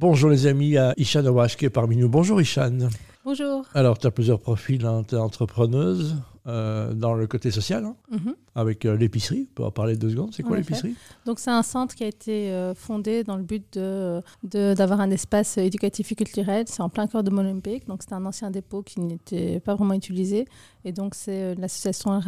Bonjour les amis, a Ishan Awash qui est parmi nous. Bonjour Ishan. Bonjour. Alors, tu as plusieurs profils, hein. tu es entrepreneuse euh, dans le côté social, hein, Mhm. avec euh, l'épicerie. On peut en parler deux secondes. C'est quoi l'épicerie? Donc c'est un centre qui a été euh, fondé dans le but de- de- d'avoir un espace éducatif et culturel. C'est en plein cœur de Molenbeek. Donc c'était un ancien dépôt qui n'était pas vraiment utilisé. Et donc c'est l'association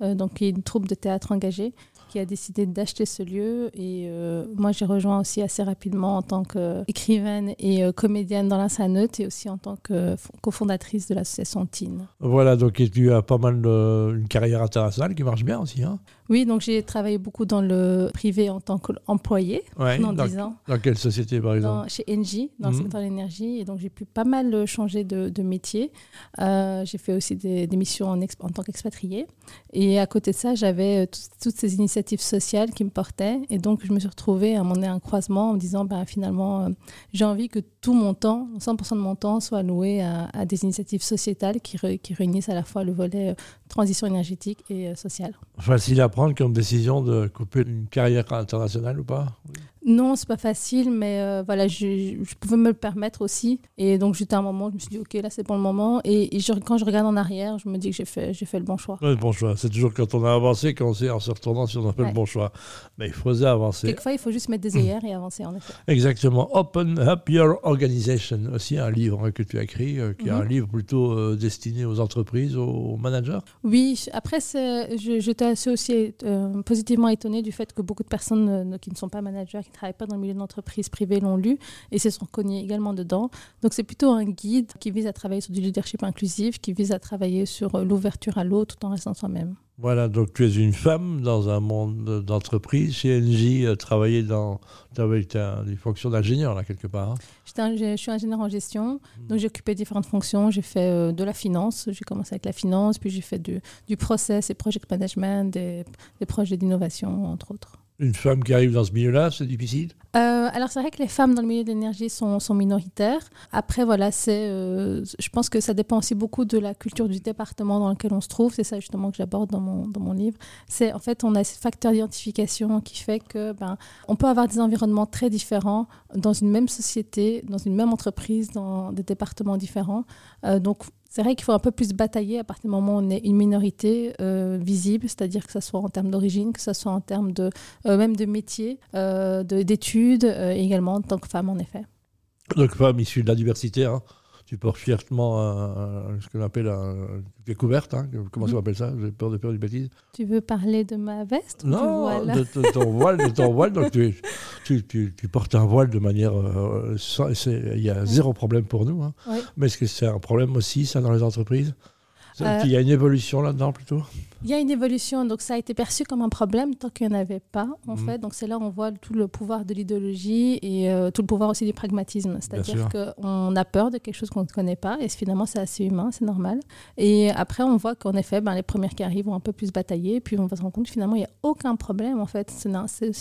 euh, donc qui est une troupe de théâtre engagée, qui a décidé d'acheter ce lieu. Et euh, moi j'ai rejoint aussi assez rapidement en tant qu'écrivaine et euh, comédienne dans la Sanut et aussi en tant que cofondatrice de l'association TIN. Voilà, donc tu as pas mal de, une carrière internationale qui marche bien aussi. Hein Oui, donc j'ai travaillé beaucoup dans le privé en tant qu'employée ouais, pendant dans, 10 ans. dans quelle société par exemple dans- chez Engie, dans le Mhm. secteur de l'énergie. Et donc, j'ai pu pas mal euh, changer de, de métier. Euh, j'ai fait aussi des, des missions en, tant qu'expatriée. Et à côté de ça, j'avais euh, tout- toutes ces initiatives sociales qui me portaient. Et donc, je me suis retrouvée à un moment donné un croisement en me disant, ben, finalement, euh, j'ai envie que tout mon temps, 100% de mon temps, soit alloué à, à des initiatives sociétales qui, re- qui réunissent à la fois le volet euh, transition énergétique et sociale. Facile à prendre comme décision de couper une carrière internationale ou pas? Non, c'est pas facile, mais euh, voilà, je, je pouvais me le permettre aussi. Et donc, j'étais à un moment, je me suis dit, OK, là, c'est pour le moment. Et, et je- quand je regarde en arrière, je me dis que j'ai fait, j'ai fait le bon choix. Ouais, le bon choix. C'est toujours quand on a avancé qu'on sait en se retournant si on a fait Ouais. le bon choix. Mais il faisait avancer. Quelquefois, il faut juste mettre des œillères et avancer, en effet. Exactement. Open Up Your Organization, aussi un livre que tu as écrit, euh, qui est Mhm. un livre plutôt euh, destiné aux entreprises, aux managers. Oui, après, j'étais assez aussi positivement étonnée du fait que beaucoup de personnes qui ne sont pas managers, ne travaillent pas dans le milieu de l'entreprise privée l'ont lu et se sont cognées également dedans. Donc, c'est plutôt un guide qui vise à travailler sur du leadership inclusif, qui vise à travailler sur euh, l'ouverture à l'autre tout en restant soi-même. Voilà, donc tu es une femme dans un monde d'entreprise. Chez NJ, euh, travailler dans. Tu avais des fonctions d'ingénieur, là, quelque part. hein. Un- Je suis ingénieur en gestion, donc j'ai occupé différentes fonctions. J'ai fait euh, de la finance, j'ai commencé avec la finance, puis j'ai fait du, du process et project management, des, des projets d'innovation, entre autres. Une femme qui arrive dans ce milieu-là, c'est difficile? Euh, alors c'est vrai que les femmes dans le milieu de l'énergie sont, minoritaires. Après voilà, c'est, euh, je pense que ça dépend aussi beaucoup de la culture du département dans lequel on se trouve. C'est ça justement que j'aborde dans mon, dans mon livre. C'est en fait on a ce facteur d'identification qui fait que ben on peut avoir des environnements très différents dans une même société, dans une même entreprise, dans des départements différents. Euh, donc c'est vrai qu'il faut un peu plus batailler à partir du moment où on est une minorité euh, visible, c'est-à-dire que ce soit en termes d'origine, que ce soit en termes de euh, même de métier, euh, de- d'études, euh, également en tant que femme, en effet. Donc, femme issue de la diversité. hein. Tu portes fièrement un- un- ce qu'on appelle un, tu es couverte. hein. Comment Mhm. on appelle ça? J'ai peur de faire une bêtise. Tu veux parler de ma veste Non, de, de ton voile, de ton voile. Donc tu, tu, tu- tu portes un voile de manière, euh, il y a zéro problème pour nous. hein. Oui. Mais est-ce que c'est un problème aussi ça dans les entreprises? Ça- Euh, Il y a une évolution là-dedans plutôt? Il y a une évolution, donc ça a été perçu comme un problème tant qu'il n'y en avait pas, en Mhm. fait. Donc c'est là où on voit tout le pouvoir de l'idéologie et euh, tout le pouvoir aussi du pragmatisme. C'est-à-dire qu'on a peur de quelque chose qu'on ne connaît pas et finalement c'est assez humain, c'est normal. Et après on voit qu'en effet, ben, les premières qui arrivent vont un peu plus batailler, puis on va se rendre compte que finalement il n'y a aucun problème en fait. C'est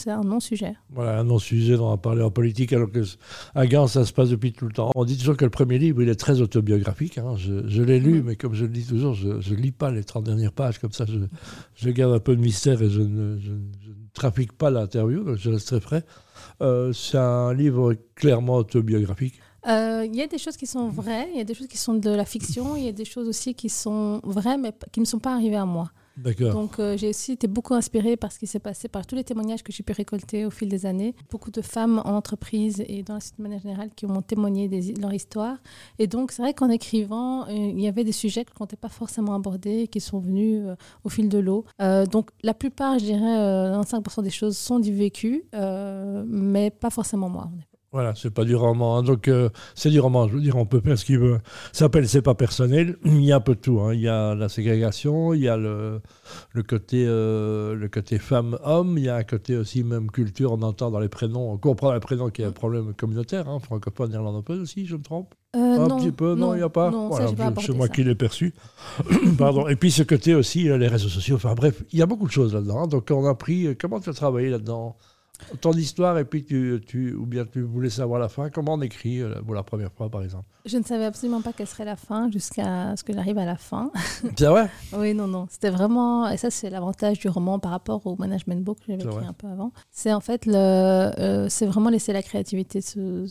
un, non-sujet. Voilà, un non-sujet dont on a parlé en politique, alors que à Gand, ça se passe depuis tout le temps. On dit toujours que le premier livre, il est très autobiographique. hein. Je, je l'ai lu, mais comme je le dis toujours, je ne lis pas les 30 dernières pages. Comme ça, je, garde un peu de mystère et je ne, je trafique pas l'interview, je reste très prêt. Euh, c'est un livre clairement autobiographique. Euh, Il y a des choses qui sont vraies, il y a des choses qui sont de la fiction, il y a des choses aussi qui sont vraies mais qui ne sont pas arrivées à moi. Donc euh, j'ai aussi été beaucoup inspirée par ce qui s'est passé, par tous les témoignages que j'ai pu récolter au fil des années. Beaucoup de femmes en entreprise et dans la société de manière générale qui m'ont témoigné de leur histoire. Et donc c'est vrai qu'en écrivant, euh, il y avait des sujets que je ne comptais pas forcément aborder, qui sont venus euh, au fil de l'eau. Donc la plupart, je dirais, euh, 95% des choses sont du vécu, mais pas forcément moi. Voilà, c'est pas du roman. hein. Donc, euh, c'est du roman. Je veux dire, on peut faire ce qu'il veut. Ça s'appelle C'est pas personnel. Il y a un peu de tout. hein. Il y a la ségrégation, il y a le, le côté, euh, le côté femme-homme, il y a un côté aussi, même culture. On entend dans les prénoms, on comprend les prénoms qu'il y a un problème communautaire, hein, francophone, néerlandophone aussi, je me trompe? Euh, Un non, petit peu, non, il n'y a pas? Non, Voilà, C'est moi ça. qui l'ai perçu. Pardon. Et puis ce côté aussi, les réseaux sociaux. Enfin bref, il y a beaucoup de choses là-dedans. hein. Donc on a pris. Comment tu as travaillé là-dedans? Ton histoire et puis tu, tu, ou bien tu voulais savoir la fin. Comment on écrit euh, pour la première fois, par exemple? Je ne savais absolument pas quelle serait la fin jusqu'à ce que j'arrive à la fin. C'est vrai? Oui, non, non. C'était vraiment, et ça c'est l'avantage du roman par rapport au management book que j'avais écrit un peu avant. C'est en fait, le, euh, c'est vraiment laisser la créativité, se,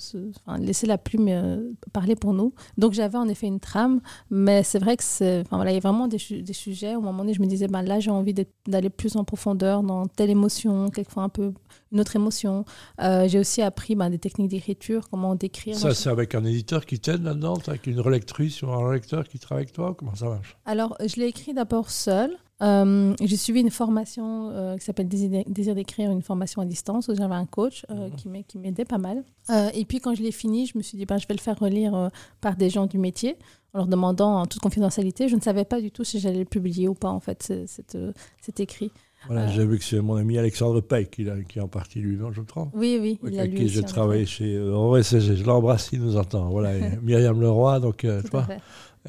enfin, laisser la plume euh, parler pour nous. Donc j'avais en effet une trame, mais c'est vrai que c'est, enfin, voilà, il y a vraiment des, des, sujets où à un moment donné je me disais, ben, là j'ai envie d'aller plus en profondeur dans telle émotion, quelquefois un peu une autre émotion. Euh, j'ai aussi appris ben, des techniques d'écriture, comment décrire. Ça, c'est avec un éditeur qui t'aide là-dedans? Avec une relectrice ou un lecteur qui travaille avec toi? Comment ça marche? Alors, je l'ai écrit d'abord seul. Euh, j'ai suivi une formation euh, qui s'appelle Désir d'écrire, une formation à distance où j'avais un coach mhm. qui m'aidait pas mal. et puis quand je l'ai fini, je me suis dit ben, je vais le faire relire par des gens du métier en leur demandant en toute confidentialité. Je ne savais pas du tout si j'allais le publier ou pas en fait, cet écrit. Voilà, j'ai vu que c'est mon ami Alexandre Pey qui, qui est en partie lui, non, je me trompe Oui, oui, il a qui j'ai travaillé chez euh, Je l'embrasse, il nous entend. Voilà, Myriam Leroy, donc, euh, tu vois.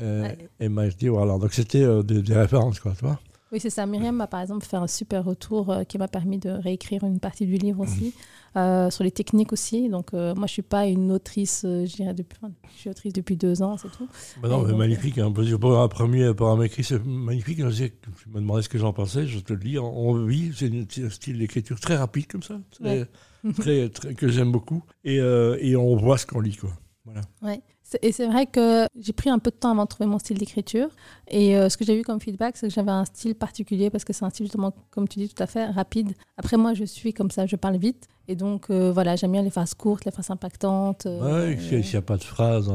Euh, et dit voilà. Donc, c'était euh, des, des, références, quoi, tu vois. Oui, c'est ça. Myriam m'a par exemple fait un super retour euh, qui m'a permis de réécrire une partie du livre aussi, euh, sur les techniques aussi. Donc, euh, moi, je ne suis pas une autrice, je dirais, depuis, je suis autrice depuis deux ans, c'est tout. Bah non, mais magnifique. Hein. Pour un premier programme écrit, c'est magnifique. Je, me demandais ce que j'en pensais, je te le dis. On, vit, c'est un style d'écriture très rapide comme ça, très, très, que j'aime beaucoup. Et, et, on voit ce qu'on lit, quoi. Voilà. Ouais. Et c'est vrai que j'ai pris un peu de temps avant de trouver mon style d'écriture. Et euh, ce que j'ai eu comme feedback, c'est que j'avais un style particulier parce que c'est un style justement, comme tu dis, tout à fait rapide. Après, moi, je suis comme ça, je parle vite. Et donc, euh, voilà, j'aime bien les phrases courtes, les phrases impactantes. Euh, oui, s'il n'y a pas de phrase,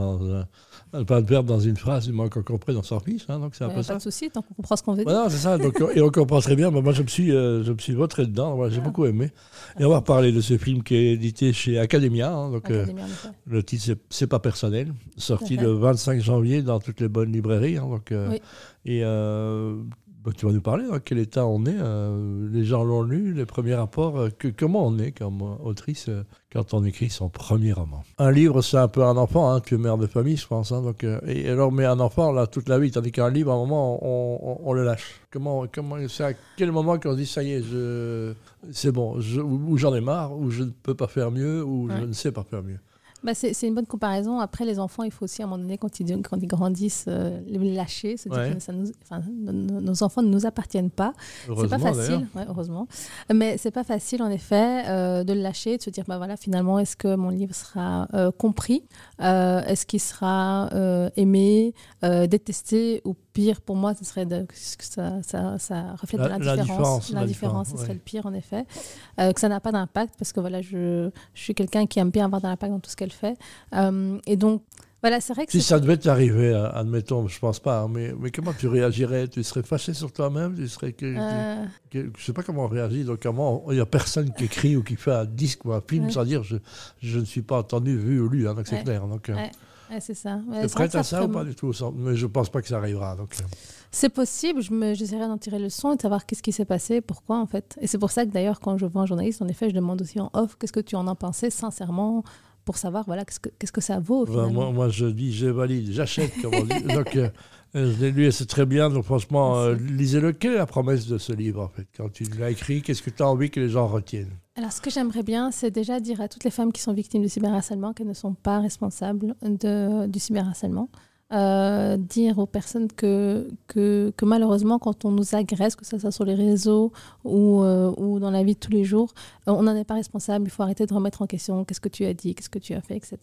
pas de verbe dans une phrase, il manque encore près dans son fiche. Hein, donc c'est un peu ça. Pas de souci, tant qu'on comprend ce qu'on veut dire. Voilà, c'est ça. Donc, et on comprend très bien. moi, je me suis, je me suis dedans. j'ai beaucoup aimé. Et on va reparler de ce film qui est édité chez Academia. Hein, donc, le titre, c'est pas personnel. Sorti le 25 janvier dans toutes les bonnes librairies. Hein, donc, oui. Et bah, tu vas nous parler, dans quel état on est. Euh, les gens l'ont lu, les premiers rapports. Euh, que, comment on est comme autrice euh, quand on écrit son premier roman Un livre, c'est un peu un enfant. Hein, tu es mère de famille, je pense. Hein, donc, et alors, mais un enfant, là, toute la vie. Tandis qu'un livre, à un moment, on, on, le lâche. Comment, comment, c'est à quel moment qu'on se dit, ça y est, je, c'est bon, je, ou j'en ai marre, ou je ne peux pas faire mieux, ou je ne sais pas faire mieux bah c'est une bonne comparaison. Après, les enfants, il faut aussi, à un moment donné, quand ils, quand ils grandissent, euh, les lâcher, se dire que ça nous, nos, enfants ne nous appartiennent pas. C'est pas facile, heureusement. Mais c'est pas facile, en effet, euh, de le lâcher, de se dire, bah voilà, finalement, est-ce que mon livre sera euh, compris Est-ce qu'il sera aimé, détesté ou pire pour moi, ce serait de, que ça, ça, ça reflète l'indifférence. L'indifférence, ce serait le pire, en effet. Que ça n'a pas d'impact, parce que voilà, je, je suis quelqu'un qui aime bien avoir de l'impact dans tout ce qu'elle fait. Euh, et donc, voilà, c'est vrai que si ça devait t'arriver, admettons, je pense pas, hein, mais, mais comment tu réagirais? Tu serais fâché sur toi-même? Tu serais que, euh... que, je sais pas comment on réagit. Donc comment il y a personne qui écrit ou qui fait un disque ou un film sans dire je, je ne suis pas entendu, vu ou lu. Hein, donc c'est clair. Donc, euh, c'est ça. Ouais, prête à ça ou pas du tout Mais je pense pas que ça arrivera. Donc... Euh. C'est possible, j'essaierai d'en tirer le son et de savoir qu'est-ce qui s'est passé, pourquoi en fait. Et c'est pour ça que d'ailleurs, quand je vois un journaliste, en effet, je demande aussi en off qu'est-ce que tu en as pensé sincèrement pour savoir voilà, qu'est-ce que, qu'est-ce que ça vaut. moi, moi, je dis, je valide, j'achète, comme on dit. donc, euh, euh, je l'ai lu et c'est très bien. Donc, franchement, lisez-le. Quelle est la promesse de ce livre, en fait Quand tu l'as écrit, qu'est-ce que tu as envie que les gens retiennent? Alors, ce que j'aimerais bien, c'est déjà dire à toutes les femmes qui sont victimes de cyberharcèlement qu'elles ne sont pas responsables de, du cyberharcèlement. Euh, dire aux personnes que, que, que, malheureusement, quand on nous agresse, que ce soit sur les réseaux ou, euh, ou dans la vie de tous les jours, euh, on n'en est pas responsable. Il faut arrêter de remettre en question qu'est-ce que tu as dit, qu'est-ce que tu as fait, etc.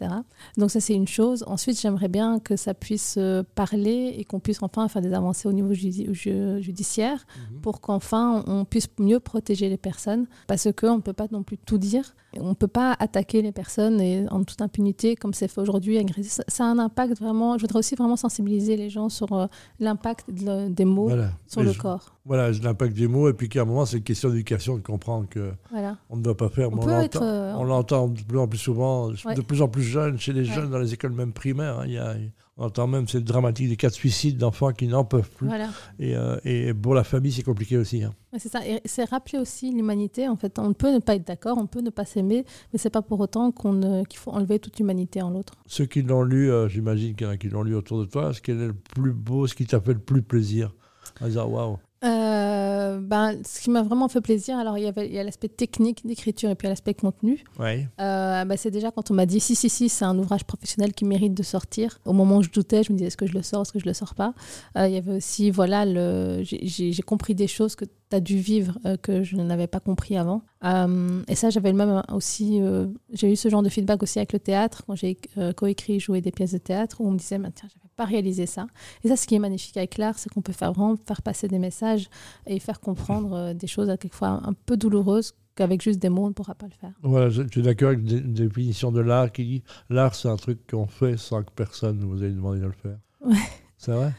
Donc, ça, c'est une chose. Ensuite, j'aimerais bien que ça puisse parler et qu'on puisse enfin faire des avancées au niveau judiciaire mhm. pour qu'enfin on puisse mieux protéger les personnes parce qu'on ne peut pas non plus tout dire. On ne peut pas attaquer les personnes et, en toute impunité comme c'est fait aujourd'hui. Ça a un impact vraiment. Je voudrais aussi vraiment sensibiliser les gens sur euh, l'impact des mots sur le corps. Voilà, l'impact des mots, et puis qu'à un moment, c'est une question d'éducation, de comprendre que on ne doit pas faire. On, euh, on l'entend de plus en plus souvent, de plus en plus jeune, chez les jeunes dans les écoles même primaires. Hein, y a, on entend même, c'est dramatique, des cas de suicide d'enfants qui n'en peuvent plus. Et, euh, et, pour la famille, c'est compliqué aussi. Hein. c'est ça. Et c'est rappeler aussi l'humanité. En fait, on peut ne pas être d'accord, on peut ne pas s'aimer, mais c'est pas pour autant qu'on qu'il faut enlever toute humanité en l'autre. Ceux qui l'ont lu, euh, j'imagine qu'il y en a qui l'ont lu autour de toi. Ce qui est le plus beau, ce qui t'a fait le plus plaisir? À dire waouh euh, Euh, ben, ce qui m'a vraiment fait plaisir, alors il y, avait, il y a l'aspect technique d'écriture et puis l'aspect contenu. Ouais. Euh, ben, c'est déjà quand on m'a dit si, si, si, c'est un ouvrage professionnel qui mérite de sortir. Au moment où je doutais, je me disais est-ce que je le sors, est-ce que je le sors pas? Euh, il y avait aussi, voilà, le, j'ai, compris des choses que tu as dû vivre que je n'avais pas compris avant. et ça, j'avais le même aussi, j'ai eu ce genre de feedback aussi avec le théâtre quand j'ai coécrit, joué des pièces de théâtre où on me disait bah, tiens, j'avais pas réalisé ça. Et ça, ce qui est magnifique avec l'art, c'est qu'on peut faire vraiment faire passer des messages et faire comprendre euh, des choses à quelquefois un peu douloureuses qu'avec juste des mots, on ne pourra pas le faire. Voilà, je, suis d'accord avec une définition de l'art qui dit l'art, c'est un truc qu'on fait sans que personne nous ait demandé de le faire. Ouais. C'est vrai?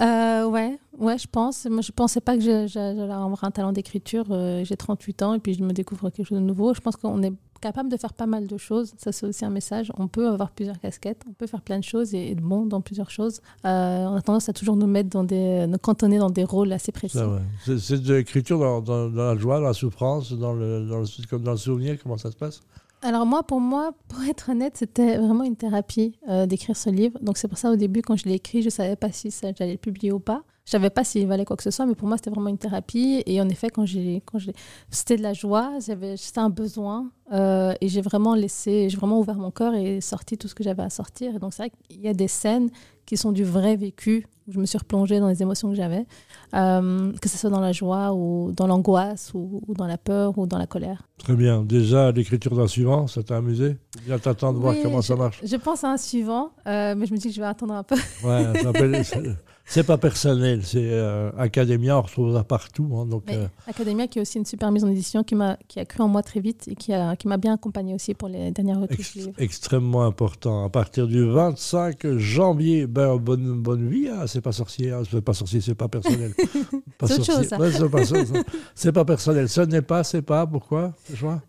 Euh, ouais, ouais, je pense. Moi, je pensais pas que j'allais avoir un talent d'écriture. Euh, j'ai 38 ans et puis je me découvre quelque chose de nouveau. Je pense qu'on est capable de faire pas mal de choses. Ça, c'est aussi un message. On peut avoir plusieurs casquettes, on peut faire plein de choses et être bon dans plusieurs choses. Euh, on a tendance à toujours nous mettre dans des, nous cantonner dans des rôles assez précis. C'est de l'écriture dans, la joie, dans la souffrance, dans le, dans le souvenir. Comment ça se passe? Alors moi, pour moi, pour être honnête, c'était vraiment une thérapie euh, d'écrire ce livre. Donc c'est pour ça au début, quand je l'ai écrit, je ne savais pas si j'allais le publier ou pas. Je savais pas s'il valait quoi que ce soit, mais pour moi, c'était vraiment une thérapie. Et en effet, quand j'ai, quand j'ai, c'était de la joie, j'avais, c'était un besoin. Euh, et j'ai vraiment laissé, j'ai vraiment ouvert mon cœur et sorti tout ce que j'avais à sortir. Et donc, c'est vrai qu'il y a des scènes qui sont du vrai vécu, je me suis replongée dans les émotions que j'avais, euh, que ce soit dans la joie ou dans l'angoisse ou, dans la peur ou dans la colère. Très bien. Déjà, l'écriture d'un suivant, ça t'a amusé? Bien t'attendre de voir comment ça marche. Je pense à un suivant, euh, mais je me dis que je vais attendre un peu. Ouais, ça C'est pas personnel, c'est euh, Academia, on retrouve ça partout. Hein, donc, euh, Academia qui est aussi une super maison d'édition qui, m'a, qui a cru en moi très vite et qui, a, qui m'a bien accompagné aussi pour les dernières retouches. extrêmement important. À partir du 25 janvier, ben, bonne, bonne vie, hein, c'est pas sorcier, hein, c'est pas sorcier, c'est pas personnel. c'est autre chose, ça. c'est, pas, personnel. Ce n'est pas, c'est pas, pourquoi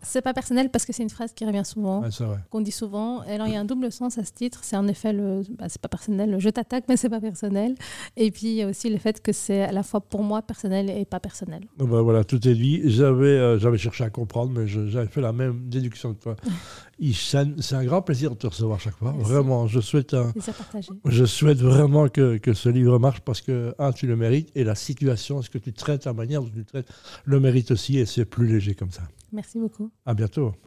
C'est pas personnel parce que c'est une phrase qui revient souvent, qu'on dit souvent. alors il y a un double sens à ce titre, c'est en effet le, bah, c'est pas personnel, je t'attaque mais c'est pas personnel. Et puis, il y a aussi le fait que c'est à la fois pour moi personnel et pas personnel. Ben voilà, tout est dit. J'avais, euh, j'avais cherché à comprendre, mais j'avais fait la même déduction que toi. c'est un grand plaisir de te recevoir chaque fois. Vraiment, je souhaite, un, je souhaite vraiment que, que, ce livre marche parce que, un, tu le mérites, et la situation, ce que tu traites, la manière dont tu le traites, le mérite aussi, et c'est plus léger comme ça. Merci beaucoup. À bientôt.